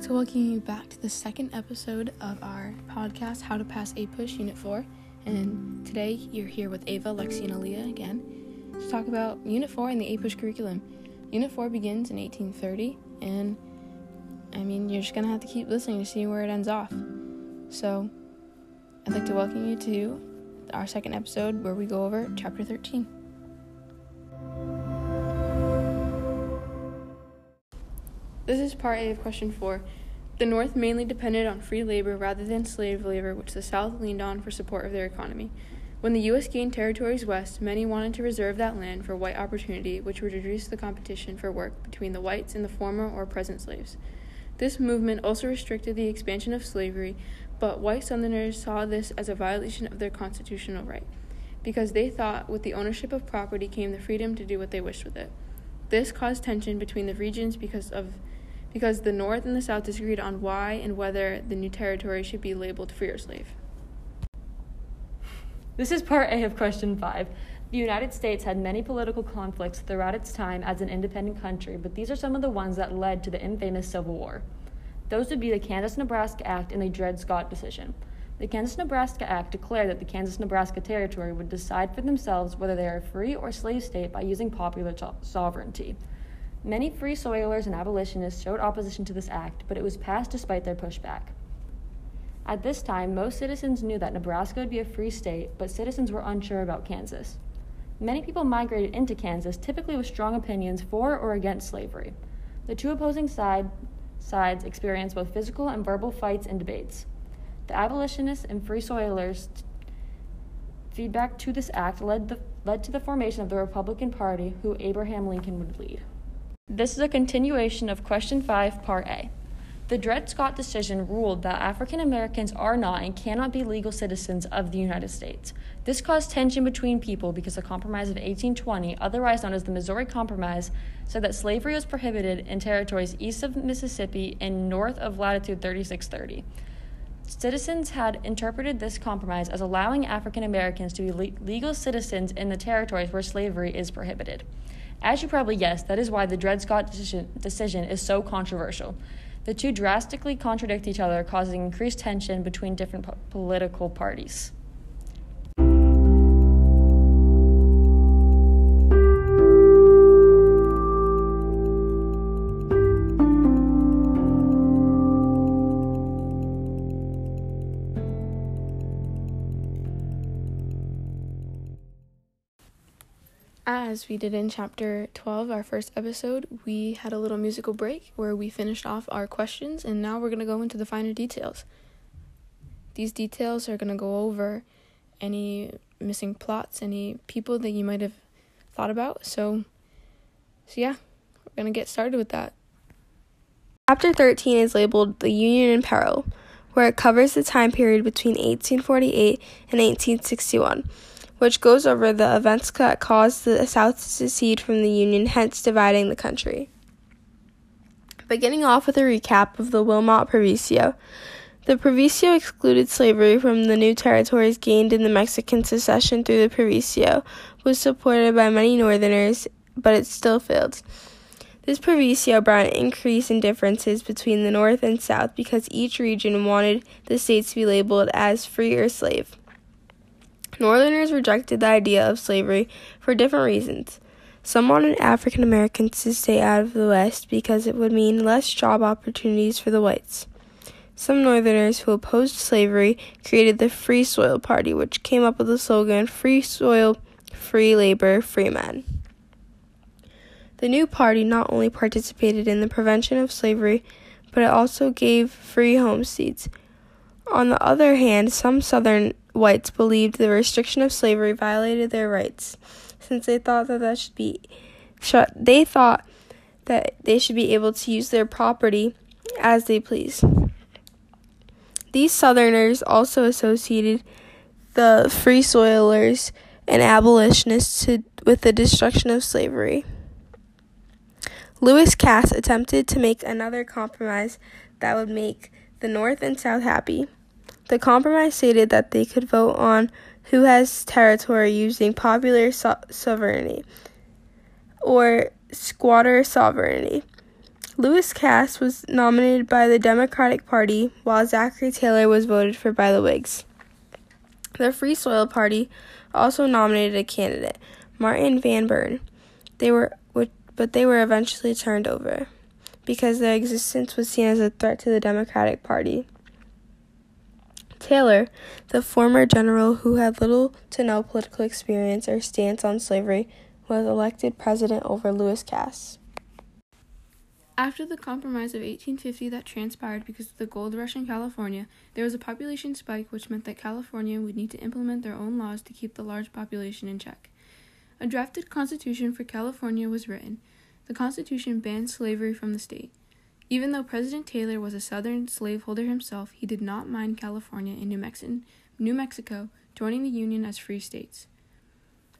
like to welcome you back to the second episode of our podcast, How to Pass APUSH Unit 4. And today you're here with Ava, Lexi, and Aaliyah again to talk about Unit 4 and the APUSH curriculum. Unit 4 begins in 1830, and I mean, you're just going to have to keep listening to see where it ends off. So, I'd like to welcome you to our second episode where we go over Chapter 13. This is part A of question 4. The North mainly depended on free labor rather than slave labor, which the South leaned on for support of their economy. When the U.S. gained territories west, many wanted to reserve that land for white opportunity, which would reduce the competition for work between the whites and the former or present slaves. This movement also restricted the expansion of slavery, but white Southerners saw this as a violation of their constitutional right, because they thought with the ownership of property came the freedom to do what they wished with it. This caused tension between the regions because of because the North and the South disagreed on why and whether the new territory should be labeled free or slave. This is part A of question 5. The United States had many political conflicts throughout its time as an independent country, but these are some of the ones that led to the infamous Civil War. Those would be the Kansas Nebraska Act and the Dred Scott decision. The Kansas Nebraska Act declared that the Kansas Nebraska Territory would decide for themselves whether they are a free or slave state by using popular sovereignty. Many free soilers and abolitionists showed opposition to this act, but it was passed despite their pushback. At this time, most citizens knew that Nebraska would be a free state, but citizens were unsure about Kansas. Many people migrated into Kansas, typically with strong opinions for or against slavery. The two opposing side, sides experienced both physical and verbal fights and debates. The abolitionists and free soilers' feedback to this act led, the, led to the formation of the Republican Party, who Abraham Lincoln would lead. This is a continuation of question 5, part A. The Dred Scott decision ruled that African Americans are not and cannot be legal citizens of the United States. This caused tension between people because the Compromise of 1820, otherwise known as the Missouri Compromise, said that slavery was prohibited in territories east of Mississippi and north of latitude 3630. Citizens had interpreted this compromise as allowing African Americans to be le- legal citizens in the territories where slavery is prohibited. As you probably guessed, that is why the Dred Scott decision, decision is so controversial. The two drastically contradict each other, causing increased tension between different po- political parties. As we did in chapter 12, our first episode, we had a little musical break where we finished off our questions, and now we're going to go into the finer details. These details are going to go over any missing plots, any people that you might have thought about. So, so yeah, we're going to get started with that. Chapter 13 is labeled The Union in Peril, where it covers the time period between 1848 and 1861 which goes over the events that caused the South to secede from the Union, hence dividing the country. Beginning off with a recap of the Wilmot Proviso. The Proviso excluded slavery from the new territories gained in the Mexican secession through the Proviso, was supported by many Northerners, but it still failed. This Proviso brought an increase in differences between the North and South because each region wanted the states to be labeled as free or slave. Northerners rejected the idea of slavery for different reasons. Some wanted African Americans to stay out of the West because it would mean less job opportunities for the whites. Some Northerners who opposed slavery created the Free Soil Party, which came up with the slogan Free Soil, Free Labor, Free Men. The new party not only participated in the prevention of slavery, but it also gave free homesteads. On the other hand, some Southern whites believed the restriction of slavery violated their rights, since they thought that that should be they thought that they should be able to use their property as they please. These Southerners also associated the free soilers and abolitionists to, with the destruction of slavery. Lewis Cass attempted to make another compromise that would make the North and South happy. The compromise stated that they could vote on who has territory using popular so- sovereignty or squatter sovereignty. Lewis Cass was nominated by the Democratic Party, while Zachary Taylor was voted for by the Whigs. The Free Soil Party also nominated a candidate, Martin Van Buren. They were, but they were eventually turned over because their existence was seen as a threat to the Democratic Party. Taylor, the former general who had little to no political experience or stance on slavery, was elected president over Lewis Cass. After the Compromise of 1850 that transpired because of the gold rush in California, there was a population spike which meant that California would need to implement their own laws to keep the large population in check. A drafted constitution for California was written. The constitution banned slavery from the state. Even though President Taylor was a southern slaveholder himself, he did not mind California and New, Mexico, New Mexico joining the Union as free states.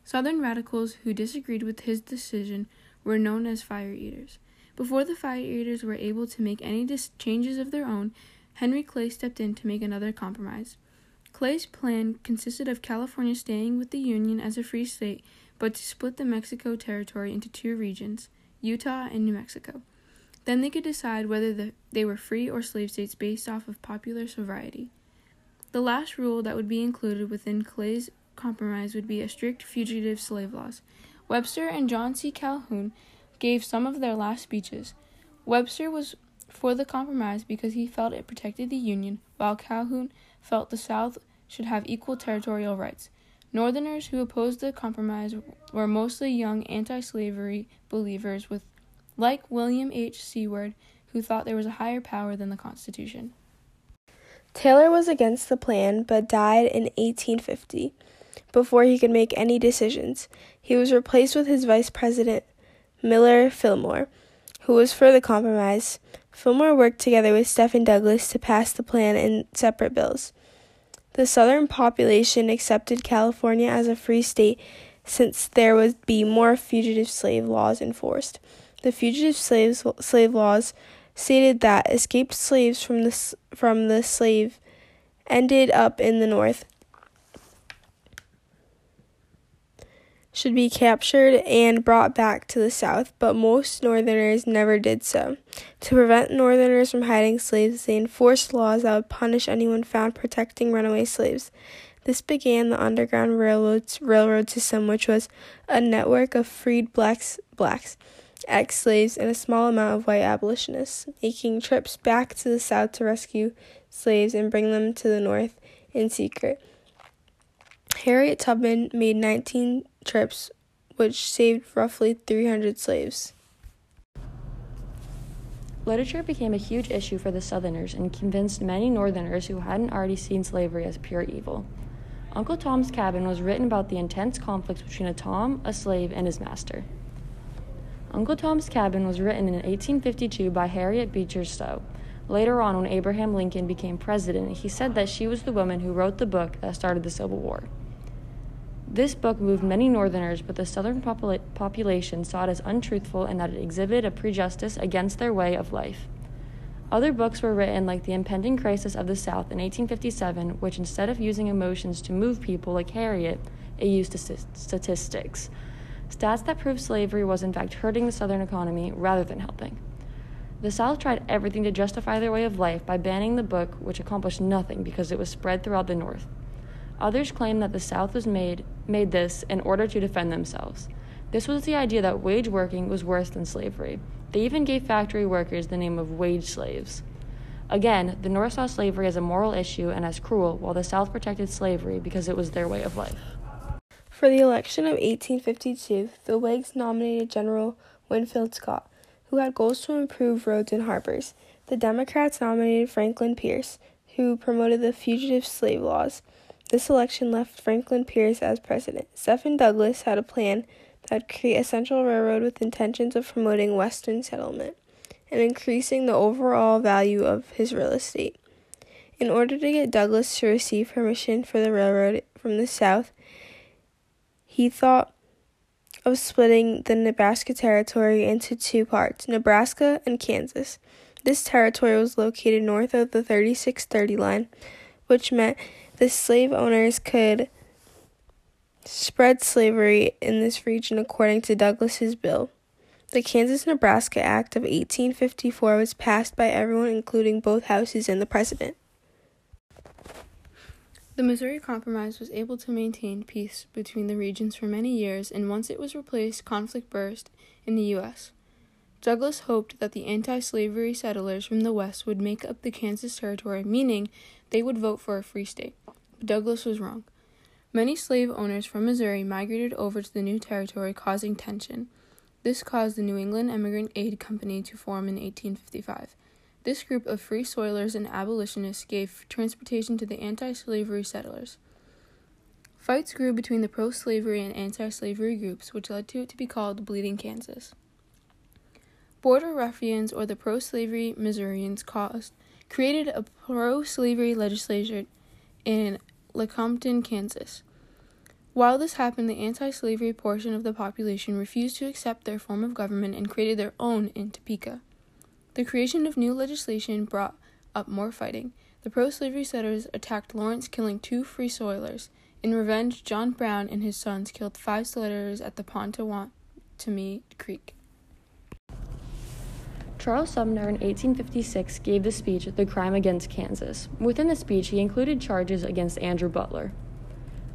Southern radicals who disagreed with his decision were known as fire eaters. Before the fire eaters were able to make any dis- changes of their own, Henry Clay stepped in to make another compromise. Clay's plan consisted of California staying with the Union as a free state, but to split the Mexico territory into two regions, Utah and New Mexico. Then they could decide whether the, they were free or slave states based off of popular sovereignty. The last rule that would be included within Clay's compromise would be a strict fugitive slave laws. Webster and John C. Calhoun gave some of their last speeches. Webster was for the compromise because he felt it protected the Union, while Calhoun felt the South should have equal territorial rights. Northerners who opposed the compromise were mostly young anti slavery believers with like William H. Seward, who thought there was a higher power than the Constitution. Taylor was against the plan but died in 1850 before he could make any decisions. He was replaced with his vice president, Millard Fillmore, who was for the compromise. Fillmore worked together with Stephen Douglas to pass the plan in separate bills. The southern population accepted California as a free state since there would be more fugitive slave laws enforced. The fugitive slaves, slave laws stated that escaped slaves from the, from the slave ended up in the north should be captured and brought back to the South, but most Northerners never did so. To prevent Northerners from hiding slaves, they enforced laws that would punish anyone found protecting runaway slaves. This began the Underground Railroad's railroad system, which was a network of freed blacks, blacks, ex-slaves, and a small amount of white abolitionists, making trips back to the South to rescue slaves and bring them to the North in secret. Harriet Tubman made 19 trips, which saved roughly 300 slaves. Literature became a huge issue for the Southerners and convinced many Northerners who hadn't already seen slavery as pure evil. Uncle Tom's Cabin was written about the intense conflicts between a Tom, a slave, and his master. Uncle Tom's Cabin was written in 1852 by Harriet Beecher Stowe. Later on, when Abraham Lincoln became president, he said that she was the woman who wrote the book that started the Civil War. This book moved many Northerners, but the Southern popula- population saw it as untruthful and that it exhibited a prejudice against their way of life. Other books were written, like The Impending Crisis of the South in 1857, which instead of using emotions to move people like Harriet, it used statistics. Stats that proved slavery was in fact hurting the Southern economy rather than helping. The South tried everything to justify their way of life by banning the book, which accomplished nothing because it was spread throughout the North. Others claim that the South was made, made this in order to defend themselves. This was the idea that wage working was worse than slavery. They even gave factory workers the name of wage slaves. Again, the North saw slavery as a moral issue and as cruel, while the South protected slavery because it was their way of life. For the election of 1852, the Whigs nominated General Winfield Scott, who had goals to improve roads and harbors. The Democrats nominated Franklin Pierce, who promoted the fugitive slave laws. This election left Franklin Pierce as president. Stephen Douglas had a plan that would create a central railroad with intentions of promoting Western settlement and increasing the overall value of his real estate. In order to get Douglas to receive permission for the railroad from the South, he thought of splitting the Nebraska Territory into two parts Nebraska and Kansas. This territory was located north of the 3630 line, which meant the slave owners could spread slavery in this region according to Douglas's bill. The Kansas Nebraska Act of 1854 was passed by everyone, including both houses and the president. The Missouri Compromise was able to maintain peace between the regions for many years, and once it was replaced, conflict burst in the U.S. Douglas hoped that the anti slavery settlers from the West would make up the Kansas Territory, meaning they would vote for a free state. But Douglas was wrong. Many slave owners from Missouri migrated over to the new territory, causing tension. This caused the New England Emigrant Aid Company to form in 1855. This group of free soilers and abolitionists gave transportation to the anti slavery settlers. Fights grew between the pro slavery and anti slavery groups, which led to it to be called Bleeding Kansas. Border ruffians, or the pro slavery Missourians, caused, created a pro slavery legislature in Lecompton, Kansas. While this happened, the anti slavery portion of the population refused to accept their form of government and created their own in Topeka. The creation of new legislation brought up more fighting. The pro slavery settlers attacked Lawrence, killing two free soilers. In revenge, John Brown and his sons killed five settlers at the Pottawatomie Creek. Charles Sumner in 1856 gave the speech The Crime Against Kansas. Within the speech, he included charges against Andrew Butler.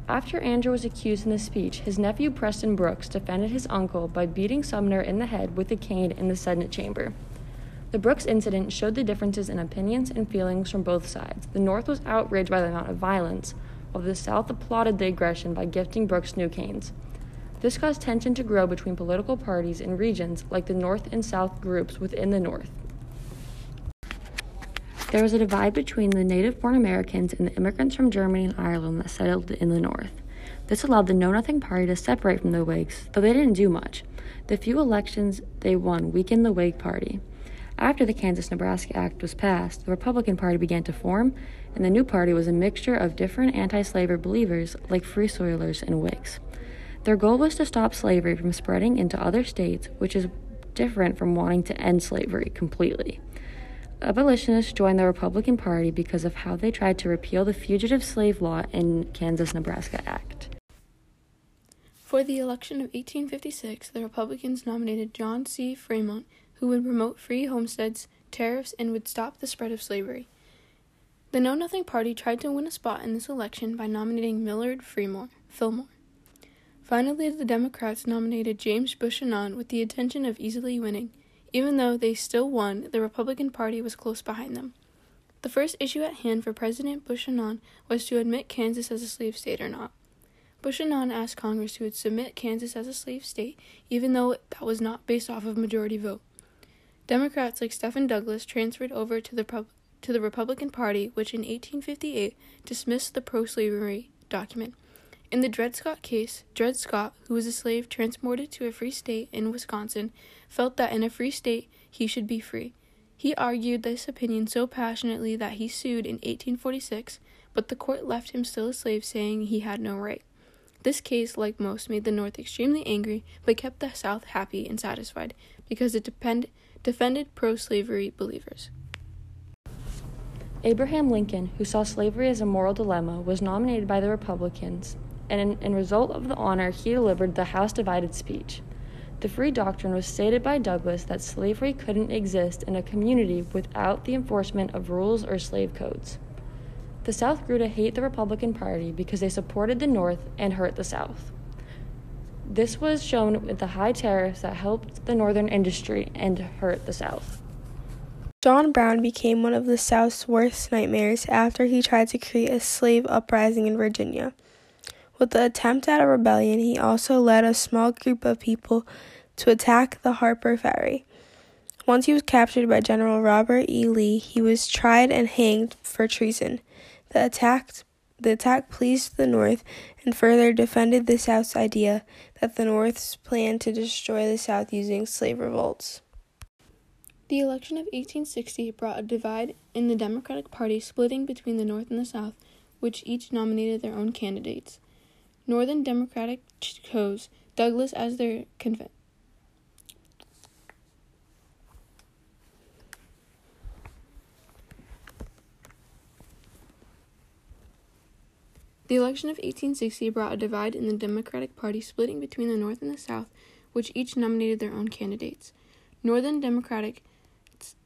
After Andrew was accused in the speech, his nephew Preston Brooks defended his uncle by beating Sumner in the head with a cane in the Senate chamber. The Brooks incident showed the differences in opinions and feelings from both sides. The North was outraged by the amount of violence, while the South applauded the aggression by gifting Brooks new canes. This caused tension to grow between political parties and regions like the North and South groups within the North. There was a divide between the native born Americans and the immigrants from Germany and Ireland that settled in the North. This allowed the Know Nothing Party to separate from the Whigs, though they didn't do much. The few elections they won weakened the Whig Party. After the Kansas Nebraska Act was passed, the Republican Party began to form, and the new party was a mixture of different anti slavery believers like Free Soilers and Whigs. Their goal was to stop slavery from spreading into other states, which is different from wanting to end slavery completely. Abolitionists joined the Republican Party because of how they tried to repeal the Fugitive Slave Law and Kansas Nebraska Act. For the election of 1856, the Republicans nominated John C. Fremont, who would promote free homesteads, tariffs, and would stop the spread of slavery. The Know Nothing Party tried to win a spot in this election by nominating Millard Fillmore. Finally, the Democrats nominated James Buchanan with the intention of easily winning. Even though they still won, the Republican Party was close behind them. The first issue at hand for President Buchanan was to admit Kansas as a slave state or not. Buchanan asked Congress to submit Kansas as a slave state, even though that was not based off of majority vote. Democrats like Stephen Douglas transferred over to the to the Republican Party, which in 1858 dismissed the pro-slavery document. In the Dred Scott case, Dred Scott, who was a slave transported to a free state in Wisconsin, felt that in a free state he should be free. He argued this opinion so passionately that he sued in 1846, but the court left him still a slave, saying he had no right. This case, like most, made the North extremely angry, but kept the South happy and satisfied because it depend- defended pro slavery believers. Abraham Lincoln, who saw slavery as a moral dilemma, was nominated by the Republicans and in, in result of the honor, he delivered the House divided speech. The free doctrine was stated by Douglas that slavery couldn't exist in a community without the enforcement of rules or slave codes. The South grew to hate the Republican Party because they supported the North and hurt the South. This was shown with the high tariffs that helped the Northern industry and hurt the South. John Brown became one of the South's worst nightmares after he tried to create a slave uprising in Virginia. With the attempt at a rebellion, he also led a small group of people to attack the Harper Ferry. Once he was captured by General Robert E. Lee, he was tried and hanged for treason. The attack, the attack pleased the North and further defended the South's idea that the North's plan to destroy the South using slave revolts. The election of 1860 brought a divide in the Democratic Party, splitting between the North and the South, which each nominated their own candidates. Northern Democratic chose Douglas as their convention. The election of 1860 brought a divide in the Democratic Party, splitting between the North and the South, which each nominated their own candidates. Northern Democratic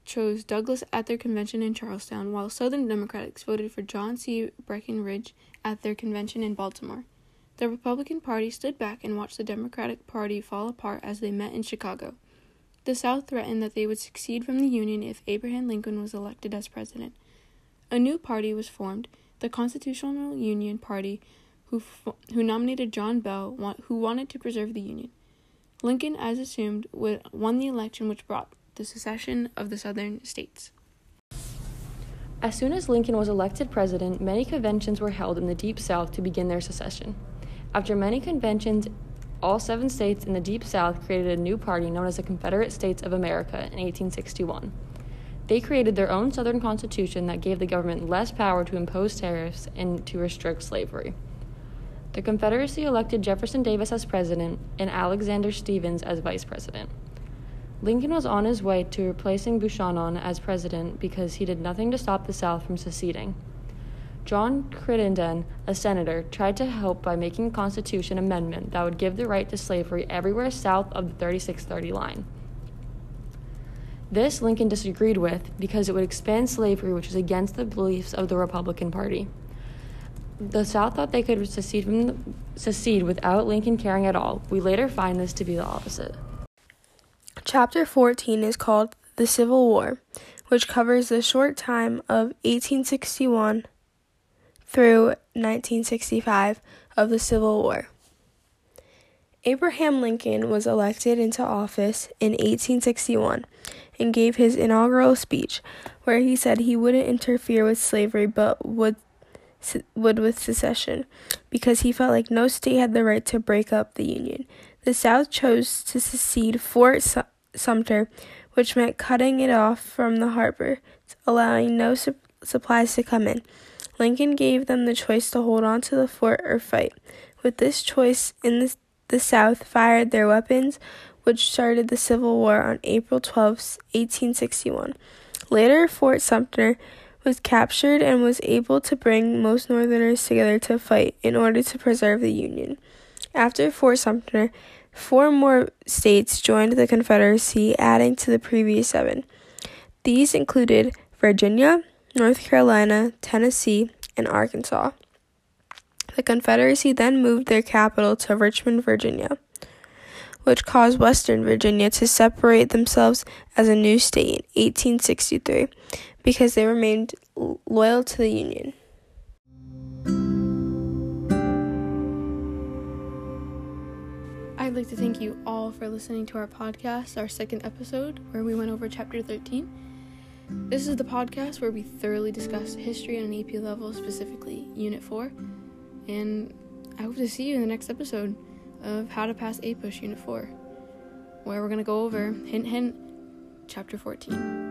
chose Douglas at their convention in Charleston, while Southern Democrats voted for John C. Breckinridge at their convention in Baltimore. The Republican Party stood back and watched the Democratic Party fall apart as they met in Chicago. The South threatened that they would secede from the Union if Abraham Lincoln was elected as president. A new party was formed, the Constitutional Union Party, who, who nominated John Bell, who wanted to preserve the Union. Lincoln, as assumed, won the election, which brought the secession of the Southern states. As soon as Lincoln was elected president, many conventions were held in the Deep South to begin their secession. After many conventions, all seven states in the Deep South created a new party known as the Confederate States of America in 1861. They created their own Southern Constitution that gave the government less power to impose tariffs and to restrict slavery. The Confederacy elected Jefferson Davis as president and Alexander Stephens as vice president. Lincoln was on his way to replacing Buchanan as president because he did nothing to stop the South from seceding. John Crittenden, a senator, tried to help by making a Constitution amendment that would give the right to slavery everywhere south of the 3630 line. This Lincoln disagreed with because it would expand slavery, which was against the beliefs of the Republican Party. The South thought they could secede, the, secede without Lincoln caring at all. We later find this to be the opposite. Chapter 14 is called The Civil War, which covers the short time of 1861 through 1965 of the Civil War. Abraham Lincoln was elected into office in 1861 and gave his inaugural speech where he said he wouldn't interfere with slavery but would would with secession because he felt like no state had the right to break up the Union. The South chose to secede Fort Sumter, which meant cutting it off from the harbor, allowing no su- supplies to come in. Lincoln gave them the choice to hold on to the fort or fight. With this choice, in the, the South fired their weapons, which started the Civil War on April 12, 1861. Later, Fort Sumter was captured and was able to bring most Northerners together to fight in order to preserve the Union. After Fort Sumter, four more states joined the Confederacy, adding to the previous seven. These included Virginia, North Carolina, Tennessee, and Arkansas. The Confederacy then moved their capital to Richmond, Virginia, which caused Western Virginia to separate themselves as a new state in 1863 because they remained loyal to the Union. I'd like to thank you all for listening to our podcast, our second episode, where we went over chapter 13. This is the podcast where we thoroughly discuss history on an AP level, specifically Unit 4. And I hope to see you in the next episode of How to Pass APUSH Unit 4, where we're going to go over, hint, hint, chapter 14.